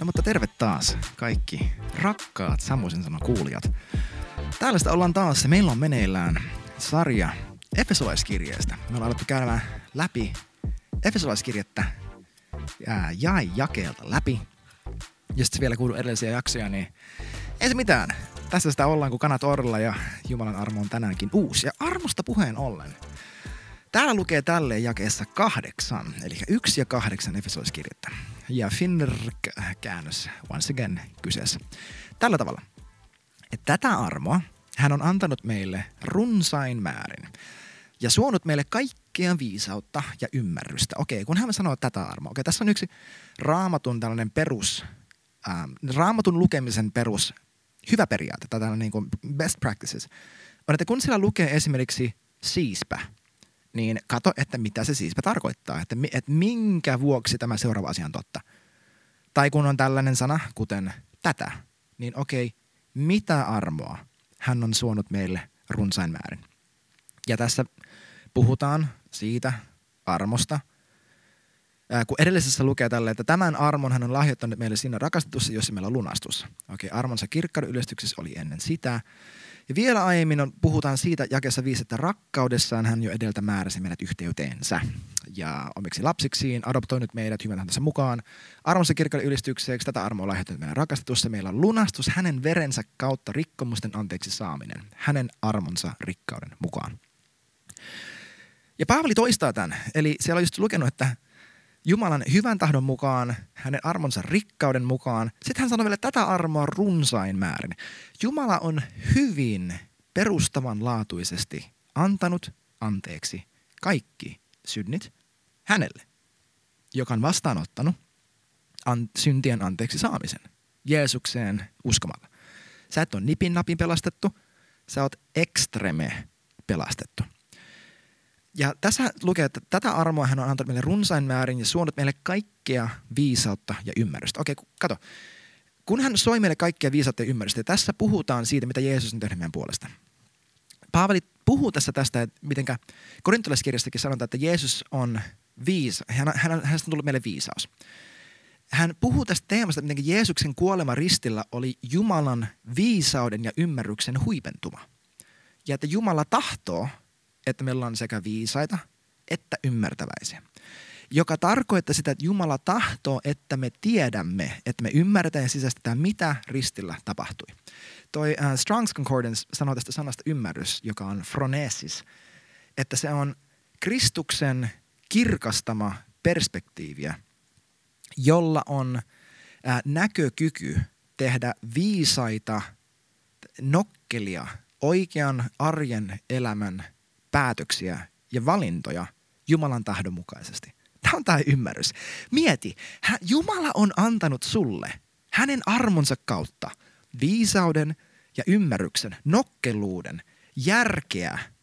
No mutta terve taas kaikki rakkaat Samuisen sanon kuulijat. Täällä sitä ollaan taas. Meillä on meneillään sarja Efesolaiskirjeestä. Me ollaan alettu käymään läpi Efesolaiskirjettä jäi jakeelta läpi. Ja sitten vielä kuuluu edellisiä jaksoja, niin ei se mitään. Tässä sitä ollaan, kun kanat orilla ja Jumalan armo on tänäänkin uusi. Ja armosta puheen ollen. Täällä lukee tälleen jakeessa kahdeksan, eli yksi ja kahdeksan Efesolaiskirjettä. Ja Finner-käännös once again kyseessä. Tällä tavalla, että tätä armoa hän on antanut meille runsain määrin ja suonut meille kaikkea viisautta ja ymmärrystä. Okei, kun hän sanoo tätä armoa, okei, tässä on yksi raamatun tällainen perus, ähm, raamatun lukemisen perus hyvä periaate, tai tällainen niin kuin best practices, on, että kun siellä lukee esimerkiksi siispä, niin kato, että mitä se siispä tarkoittaa, että, että minkä vuoksi tämä seuraava asia on totta. Tai kun on tällainen sana, kuten tätä, niin okei, mitä armoa hän on suonut meille runsain määrin. Ja tässä puhutaan siitä armosta, kun edellisessä lukee tälle, että tämän armon hän on lahjoittanut meille siinä rakastetussa, jossa meillä on lunastus. Okei, armonsa kirkkauden ylistyksessä oli ennen sitä. Ja vielä aiemmin on, puhutaan siitä jakessa viisi, että rakkaudessaan hän jo edeltä määräsi meidät yhteyteensä. Ja omiksi lapsiksiin adoptoinut meidät hyvän häntänsä mukaan. Armonsa kirkkauden ylistykseksi tätä armoa lahjoittanut meidän rakastetussa. Meillä on lunastus hänen verensä kautta rikkomusten anteeksi saaminen. Hänen armonsa rikkauden mukaan. Ja Paavali toistaa tämän. Eli siellä on just lukenut, että Jumalan hyvän tahdon mukaan, hänen armonsa rikkauden mukaan. Sitten hän sanoi vielä tätä armoa runsain määrin. Jumala on hyvin perustavanlaatuisesti antanut anteeksi kaikki synnit hänelle, joka on vastaanottanut an- syntien anteeksi saamisen Jeesukseen uskomalla. Sä et ole nipin napin pelastettu, sä oot ekstreme pelastettu. Ja tässä lukee, että tätä armoa hän on antanut meille runsain määrin ja suonut meille kaikkea viisautta ja ymmärrystä. Okei, kato. Kun hän soi meille kaikkea viisautta ja ymmärrystä, ja tässä puhutaan siitä, mitä Jeesus on tehnyt meidän puolesta. Paavali puhuu tässä tästä, että mitenkä korintolaiskirjastakin sanotaan, että Jeesus on viisa. Hän, hän, hänestä on tullut meille viisaus. Hän puhuu tästä teemasta, miten Jeesuksen kuolema ristillä oli Jumalan viisauden ja ymmärryksen huipentuma. Ja että Jumala tahtoo, että meillä on sekä viisaita että ymmärtäväisiä. Joka tarkoittaa sitä, että Jumala tahtoo, että me tiedämme, että me ymmärretään ja sisäistetään, mitä ristillä tapahtui. Toi uh, Strong's Concordance sanoo tästä sanasta ymmärrys, joka on phronesis, että se on Kristuksen kirkastama perspektiiviä, jolla on uh, näkökyky tehdä viisaita, nokkelia, oikean arjen elämän päätöksiä ja valintoja Jumalan tahdon mukaisesti. Tämä on tämä ymmärrys. Mieti, Jumala on antanut sulle hänen armonsa kautta viisauden ja ymmärryksen, nokkeluuden, järkeä –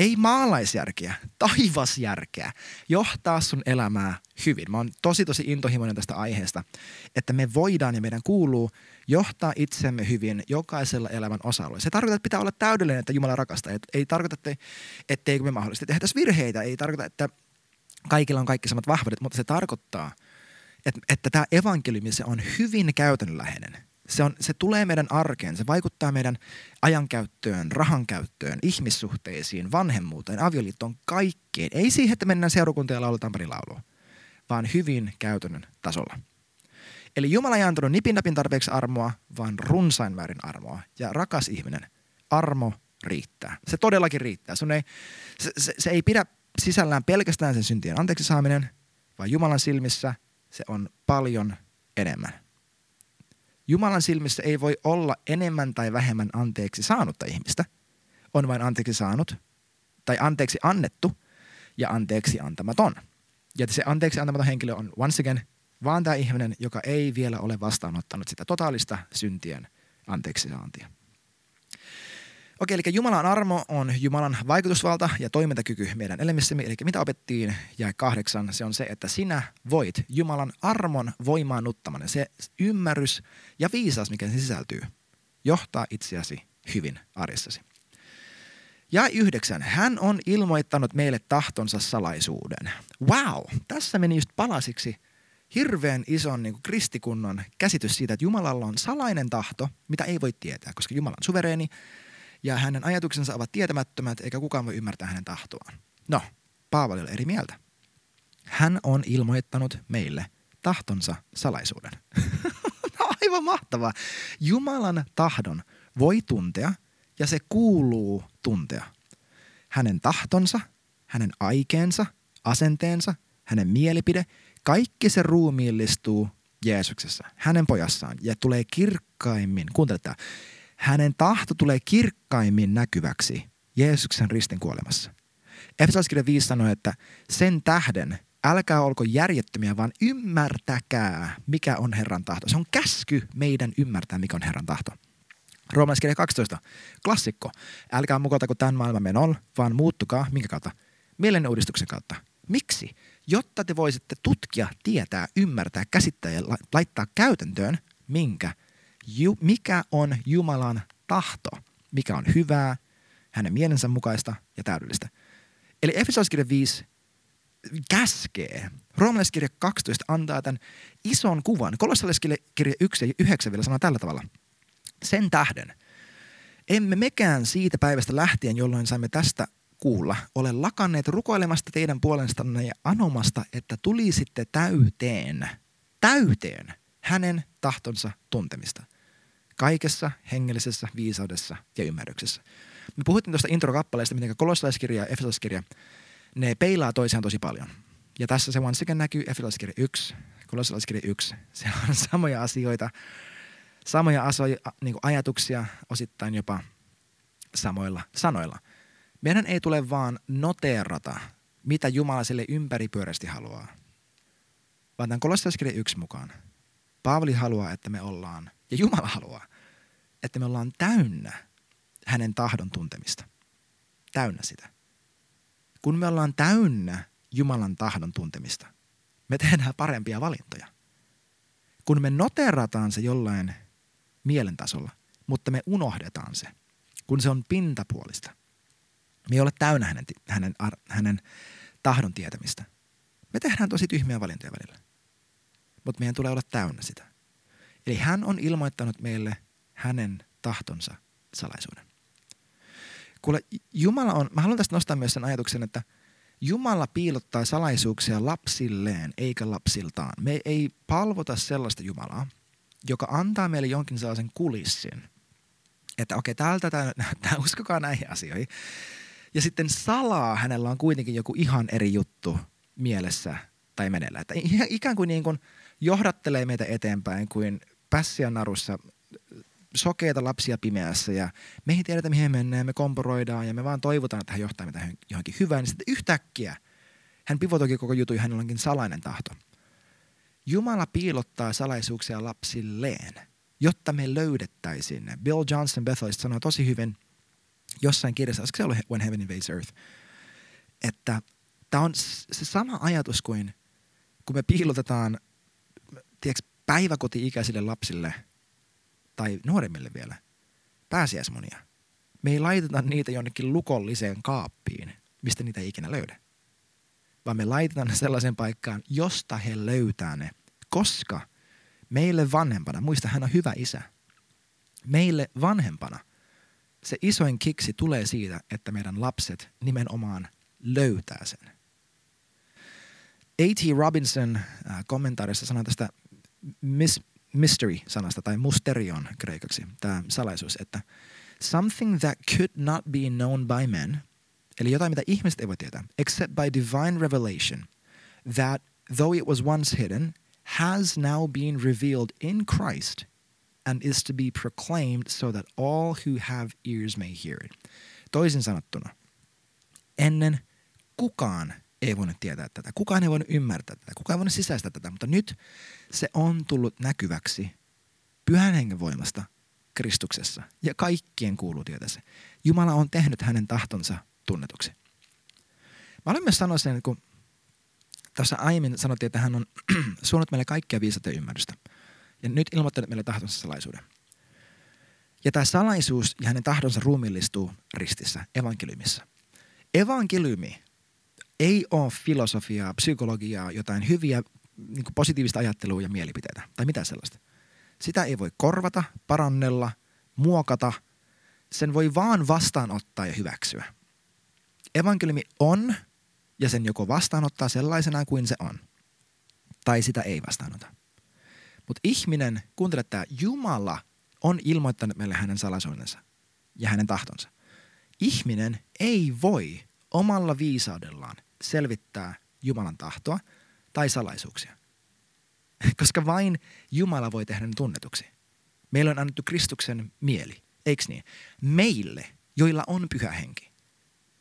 ei maalaisjärkeä, taivasjärkeä, johtaa sun elämää hyvin. Mä oon tosi tosi intohimoinen tästä aiheesta, että me voidaan ja meidän kuuluu johtaa itsemme hyvin jokaisella elämän osalla. Se tarkoittaa, että pitää olla täydellinen, että Jumala rakastaa. Ei tarkoita, että etteikö me mahdollisesti tehdä tässä virheitä. Ei tarkoita, että kaikilla on kaikki samat vahvuudet, mutta se tarkoittaa, että, että tämä evankeliumi se on hyvin käytännönläheinen – se, on, se tulee meidän arkeen, se vaikuttaa meidän ajankäyttöön, rahankäyttöön, ihmissuhteisiin, vanhemmuuteen, avioliittoon, kaikkeen. Ei siihen, että mennään seurakuntaan ja lauletaan pari laulua, vaan hyvin käytännön tasolla. Eli Jumala ei antanut nipin tarpeeksi armoa, vaan runsain määrin armoa. Ja rakas ihminen, armo riittää. Se todellakin riittää. Sun ei, se, se, se ei pidä sisällään pelkästään sen syntien anteeksi saaminen, vaan Jumalan silmissä se on paljon enemmän. Jumalan silmissä ei voi olla enemmän tai vähemmän anteeksi saanutta ihmistä. On vain anteeksi saanut tai anteeksi annettu ja anteeksi antamaton. Ja se anteeksi antamaton henkilö on once again vaan tämä ihminen, joka ei vielä ole vastaanottanut sitä totaalista syntien anteeksi saantia. Okei, eli Jumalan armo on Jumalan vaikutusvalta ja toimintakyky meidän elämissämme. Eli mitä opettiin ja kahdeksan, se on se, että sinä voit Jumalan armon voimaannuttamana, se ymmärrys ja viisaus, mikä se sisältyy, johtaa itseäsi hyvin arjessasi. Ja yhdeksän. Hän on ilmoittanut meille tahtonsa salaisuuden. Wow, tässä meni just palasiksi hirveän ison niin kuin kristikunnon käsitys siitä, että Jumalalla on salainen tahto, mitä ei voi tietää, koska Jumala on suvereeni ja hänen ajatuksensa ovat tietämättömät, eikä kukaan voi ymmärtää hänen tahtoaan. No, Paavali oli eri mieltä. Hän on ilmoittanut meille tahtonsa salaisuuden. Aivan mahtavaa. Jumalan tahdon voi tuntea ja se kuuluu tuntea. Hänen tahtonsa, hänen aikeensa, asenteensa, hänen mielipide, kaikki se ruumiillistuu Jeesuksessa, hänen pojassaan ja tulee kirkkaimmin, kuuntele tämä, hänen tahto tulee kirkkaimmin näkyväksi Jeesuksen ristin kuolemassa. Efesolaiskirja 5 sanoo, että sen tähden älkää olko järjettömiä, vaan ymmärtäkää, mikä on Herran tahto. Se on käsky meidän ymmärtää, mikä on Herran tahto. Roomalaiskirja 12, klassikko. Älkää mukotako tämän maailman menon, vaan muuttukaa, minkä kautta? Mielen uudistuksen kautta. Miksi? Jotta te voisitte tutkia, tietää, ymmärtää, käsittää ja laittaa käytäntöön, minkä, ju, mikä on Jumalan tahto, mikä on hyvää, hänen mielensä mukaista ja täydellistä. Eli Efesolaiskirja 5 käskee. Roomalaiskirja 12 antaa tämän ison kuvan. Kolossalaiskirja 1 ja 9 vielä sanoo tällä tavalla. Sen tähden emme mekään siitä päivästä lähtien, jolloin saimme tästä kuulla, ole lakanneet rukoilemasta teidän puolestanne ja anomasta, että tulisitte täyteen, täyteen hänen tahtonsa tuntemista. Kaikessa hengellisessä viisaudessa ja ymmärryksessä. Me puhuttiin tuosta introkappaleesta, miten kolossalaiskirja ja efesolaiskirja, ne peilaa toisiaan tosi paljon. Ja tässä se once again näkyy efesolaiskirja 1, kolossalaiskirja 1. Se on samoja asioita, samoja asioita, niin ajatuksia, osittain jopa samoilla sanoilla – meidän ei tule vaan noteerata, mitä Jumala sille ympäripyörästi haluaa, vaan tämän kolossaiskirjan yksi mukaan. Paavali haluaa, että me ollaan, ja Jumala haluaa, että me ollaan täynnä hänen tahdon tuntemista. Täynnä sitä. Kun me ollaan täynnä Jumalan tahdon tuntemista, me tehdään parempia valintoja. Kun me noterataan se jollain mielentasolla, mutta me unohdetaan se, kun se on pintapuolista, me ei ole täynnä hänen, hänen, hänen tahdon tietämistä. Me tehdään tosi tyhmiä valintoja välillä. Mutta meidän tulee olla täynnä sitä. Eli hän on ilmoittanut meille hänen tahtonsa salaisuuden. Kuule, Jumala on, mä haluan tästä nostaa myös sen ajatuksen, että Jumala piilottaa salaisuuksia lapsilleen eikä lapsiltaan. Me ei palvota sellaista Jumalaa, joka antaa meille jonkin sellaisen kulissin, että okei, täältä tämä näyttää, uskokaa näihin asioihin. Ja sitten salaa hänellä on kuitenkin joku ihan eri juttu mielessä tai menellä. Että ikään kuin, niin kuin johdattelee meitä eteenpäin kuin pässiä narussa sokeita lapsia pimeässä ja me ei tiedetä mihin mennään, me komporoidaan ja me vaan toivotaan, että hän johtaa meitä johonkin hyvään. Niin sitten yhtäkkiä hän pivotoikin koko jutun ja hänellä onkin salainen tahto. Jumala piilottaa salaisuuksia lapsilleen, jotta me löydettäisiin ne. Bill Johnson Bethelista sanoo tosi hyvin – jossain kirjassa, olisiko se ollut When Heaven Invades Earth, että tämä on se sama ajatus kuin kun me piilotetaan tiedätkö, päiväkoti-ikäisille lapsille tai nuoremmille vielä pääsiäismonia. Me ei laiteta niitä jonnekin lukolliseen kaappiin, mistä niitä ei ikinä löydä. Vaan me laitetaan ne sellaiseen paikkaan, josta he löytää ne. Koska meille vanhempana, muista hän on hyvä isä, meille vanhempana – se isoin kiksi tulee siitä, että meidän lapset nimenomaan löytää sen. A.T. Robinson äh, kommentaarissa sanoi tästä mis- mystery-sanasta tai musterion kreikaksi, tämä salaisuus, että something that could not be known by men, eli jotain, mitä ihmiset ei voi tietää, except by divine revelation, that though it was once hidden, has now been revealed in Christ and is to be proclaimed so that all who have ears may hear it. Toisin sanottuna, ennen kukaan ei voinut tietää tätä, kukaan ei voinut ymmärtää tätä, kukaan ei voinut sisäistää tätä, mutta nyt se on tullut näkyväksi pyhän hengen voimasta Kristuksessa ja kaikkien kuuluu tietää se. Jumala on tehnyt hänen tahtonsa tunnetuksi. Mä olen myös sanoa sen, kun tuossa aiemmin sanottiin, että hän on suunnat meille kaikkia viisautta ja ymmärrystä – ja nyt ilmoittanut meille tahtonsa salaisuuden. Ja tämä salaisuus ja hänen tahtonsa ruumillistuu ristissä, evankeliumissa. Evankeliumi ei ole filosofiaa, psykologiaa, jotain hyviä niin kuin positiivista ajattelua ja mielipiteitä tai mitä sellaista. Sitä ei voi korvata, parannella, muokata. Sen voi vaan vastaanottaa ja hyväksyä. Evankeliumi on ja sen joko vastaanottaa sellaisena kuin se on, tai sitä ei vastaanota. Mutta ihminen, kuuntele tämä, Jumala on ilmoittanut meille hänen salaisuudensa ja hänen tahtonsa. Ihminen ei voi omalla viisaudellaan selvittää Jumalan tahtoa tai salaisuuksia. Koska vain Jumala voi tehdä ne tunnetuksi. Meillä on annettu Kristuksen mieli, eikö niin? Meille, joilla on pyhä henki.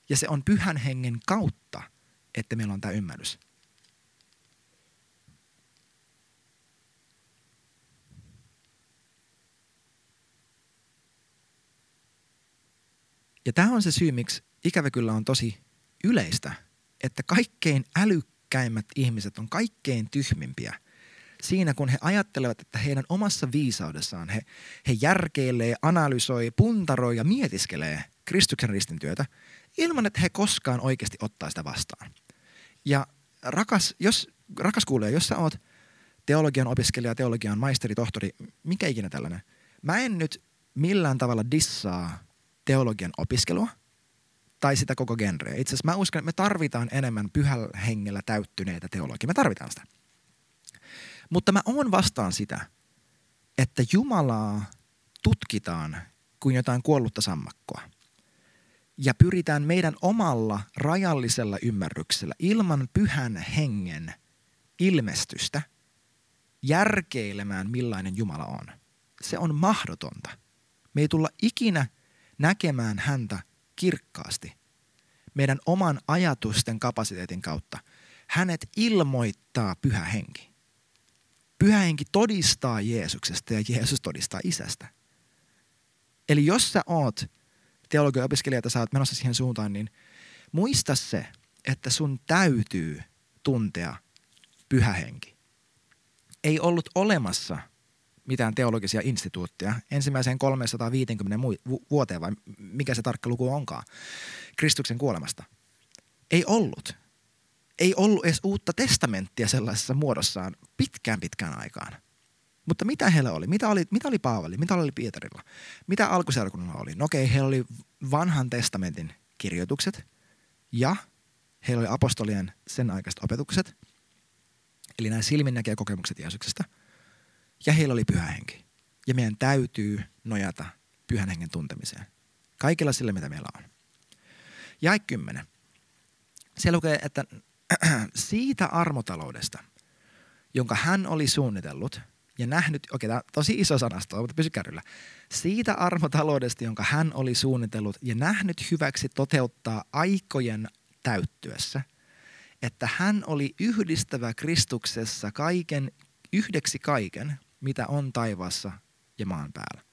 Ja se on pyhän hengen kautta, että meillä on tämä ymmärrys. Ja tämä on se syy, miksi ikävä kyllä on tosi yleistä, että kaikkein älykkäimmät ihmiset on kaikkein tyhmimpiä siinä, kun he ajattelevat, että heidän omassa viisaudessaan he, he järkeilee, analysoi, puntaroi ja mietiskelee Kristuksen ristintyötä ilman, että he koskaan oikeasti ottaa sitä vastaan. Ja rakas, jos, rakas kuulija, jos sä oot teologian opiskelija, teologian maisteri, tohtori, mikä ikinä tällainen, mä en nyt millään tavalla dissaa teologian opiskelua tai sitä koko genreä. Itse asiassa mä uskon, että me tarvitaan enemmän pyhällä hengellä täyttyneitä teologia. Me tarvitaan sitä. Mutta mä oon vastaan sitä, että Jumalaa tutkitaan kuin jotain kuollutta sammakkoa. Ja pyritään meidän omalla rajallisella ymmärryksellä ilman pyhän hengen ilmestystä järkeilemään millainen Jumala on. Se on mahdotonta. Me ei tulla ikinä näkemään häntä kirkkaasti meidän oman ajatusten kapasiteetin kautta. Hänet ilmoittaa pyhä henki. Pyhä henki todistaa Jeesuksesta ja Jeesus todistaa isästä. Eli jos sä oot teologian opiskelija, että sä oot menossa siihen suuntaan, niin muista se, että sun täytyy tuntea pyhä henki. Ei ollut olemassa mitään teologisia instituutteja ensimmäiseen 350 vuoteen, vai mikä se tarkka luku onkaan, Kristuksen kuolemasta. Ei ollut. Ei ollut edes uutta testamenttia sellaisessa muodossaan pitkään pitkään aikaan. Mutta mitä heillä oli? Mitä oli, mitä oli Paavali? Mitä oli Pietarilla? Mitä alkuseurakunnalla oli? No okei, heillä oli vanhan testamentin kirjoitukset ja heillä oli apostolien sen aikaiset opetukset, eli nämä silminnäkijäkokemukset Jeesuksesta – ja heillä oli pyhä henki. Ja meidän täytyy nojata pyhän hengen tuntemiseen. Kaikilla sillä, mitä meillä on. Jae 10. Se lukee, että siitä armotaloudesta, jonka hän oli suunnitellut ja nähnyt, okei tämä on tosi iso sanasto, mutta pysy kärryllä. Siitä armotaloudesta, jonka hän oli suunnitellut ja nähnyt hyväksi toteuttaa aikojen täyttyessä, että hän oli yhdistävä Kristuksessa kaiken, yhdeksi kaiken, mitä on taivaassa ja maan päällä.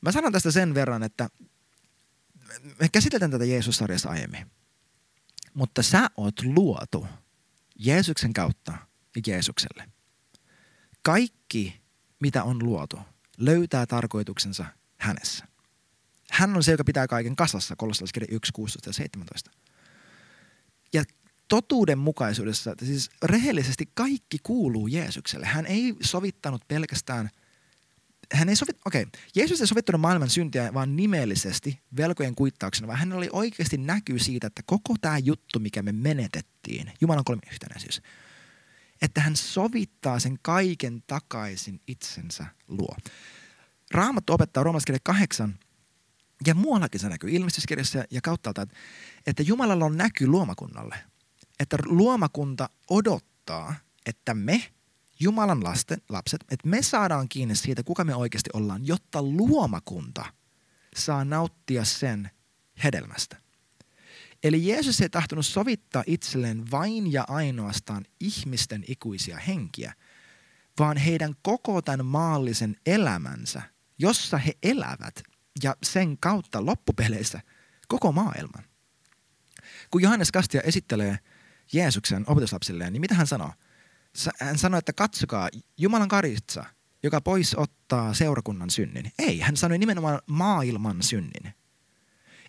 Mä sanon tästä sen verran, että me käsitellään tätä Jeesus-sarjassa aiemmin. Mutta sä oot luotu Jeesuksen kautta ja Jeesukselle. Kaikki, mitä on luotu, löytää tarkoituksensa hänessä. Hän on se, joka pitää kaiken kasassa, kolossalaiskirja 1, 16 ja 17. Ja totuudenmukaisuudessa, siis rehellisesti kaikki kuuluu Jeesukselle. Hän ei sovittanut pelkästään, hän ei sovit, okei, okay. Jeesus ei sovittanut maailman syntiä vaan nimellisesti velkojen kuittauksena, vaan hän oli oikeasti näkyy siitä, että koko tämä juttu, mikä me menetettiin, Jumalan kolme yhtenäisyys, että hän sovittaa sen kaiken takaisin itsensä luo. Raamattu opettaa roomalaiskirja kahdeksan, ja muuallakin se näkyy ilmestyskirjassa ja kauttaalta, että Jumalalla on näky luomakunnalle – että luomakunta odottaa, että me, Jumalan lasten, lapset, että me saadaan kiinni siitä, kuka me oikeasti ollaan, jotta luomakunta saa nauttia sen hedelmästä. Eli Jeesus ei tahtonut sovittaa itselleen vain ja ainoastaan ihmisten ikuisia henkiä, vaan heidän koko tämän maallisen elämänsä, jossa he elävät ja sen kautta loppupeleissä koko maailman. Kun Johannes Kastia esittelee – Jeesuksen opetuslapsilleen, niin mitä hän sanoo? Hän sanoi, että katsokaa, Jumalan karitsa, joka pois ottaa seurakunnan synnin. Ei, hän sanoi nimenomaan maailman synnin.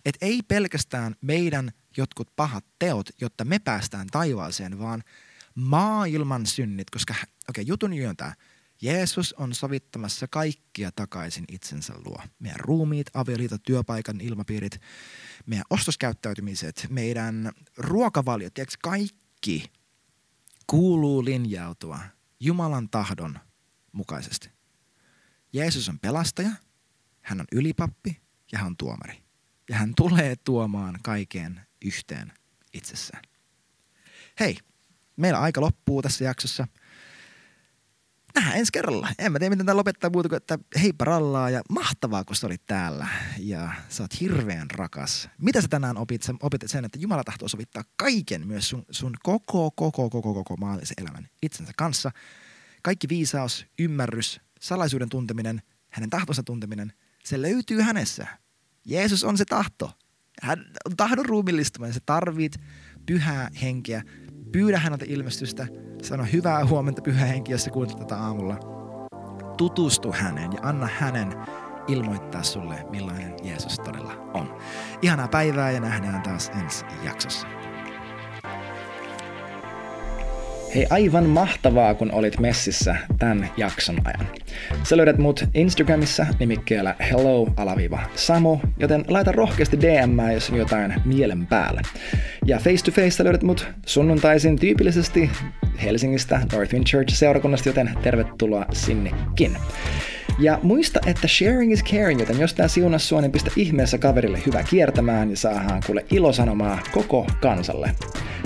Et ei pelkästään meidän jotkut pahat teot, jotta me päästään taivaaseen, vaan maailman synnit, koska okei, okay, jutun tämä. Jeesus on sovittamassa kaikkia takaisin itsensä luo. Meidän ruumiit, avioliitot, työpaikan ilmapiirit, meidän ostoskäyttäytymiset, meidän ruokavaliot, tiedätkö, kaikki kuuluu linjautua Jumalan tahdon mukaisesti. Jeesus on pelastaja, hän on ylipappi ja hän on tuomari. Ja hän tulee tuomaan kaiken yhteen itsessään. Hei, meillä aika loppuu tässä jaksossa – nähdään ensi kerralla. En mä tiedä, miten tämä lopettaa muuta kuin, että heippa rallaa ja mahtavaa, kun sä olit täällä. Ja sä oot hirveän rakas. Mitä sä tänään opit? Sä opit sen, että Jumala tahtoo sovittaa kaiken myös sun, sun koko, koko, koko, koko maallisen elämän itsensä kanssa. Kaikki viisaus, ymmärrys, salaisuuden tunteminen, hänen tahtonsa tunteminen, se löytyy hänessä. Jeesus on se tahto. Hän on tahdon ruumillistuminen. Sä tarvit pyhää henkeä Pyydä häneltä ilmestystä. Sano hyvää huomenta pyhä henki, jos sä kuuntelet tätä aamulla. Tutustu häneen ja anna hänen ilmoittaa sulle, millainen Jeesus todella on. Ihanaa päivää ja nähdään taas ensi jaksossa. Hei, aivan mahtavaa, kun olit messissä tämän jakson ajan. Sä löydät mut Instagramissa nimikkeellä hello-samu, joten laita rohkeasti DM, jos on jotain mielen päällä. Ja face to face löydät mut sunnuntaisin tyypillisesti Helsingistä Northwind Church seurakunnasta, joten tervetuloa sinnekin. Ja muista, että sharing is caring, joten jos tää siunas sua, niin pistä ihmeessä kaverille hyvä kiertämään ja saadaan kuule ilosanomaa koko kansalle.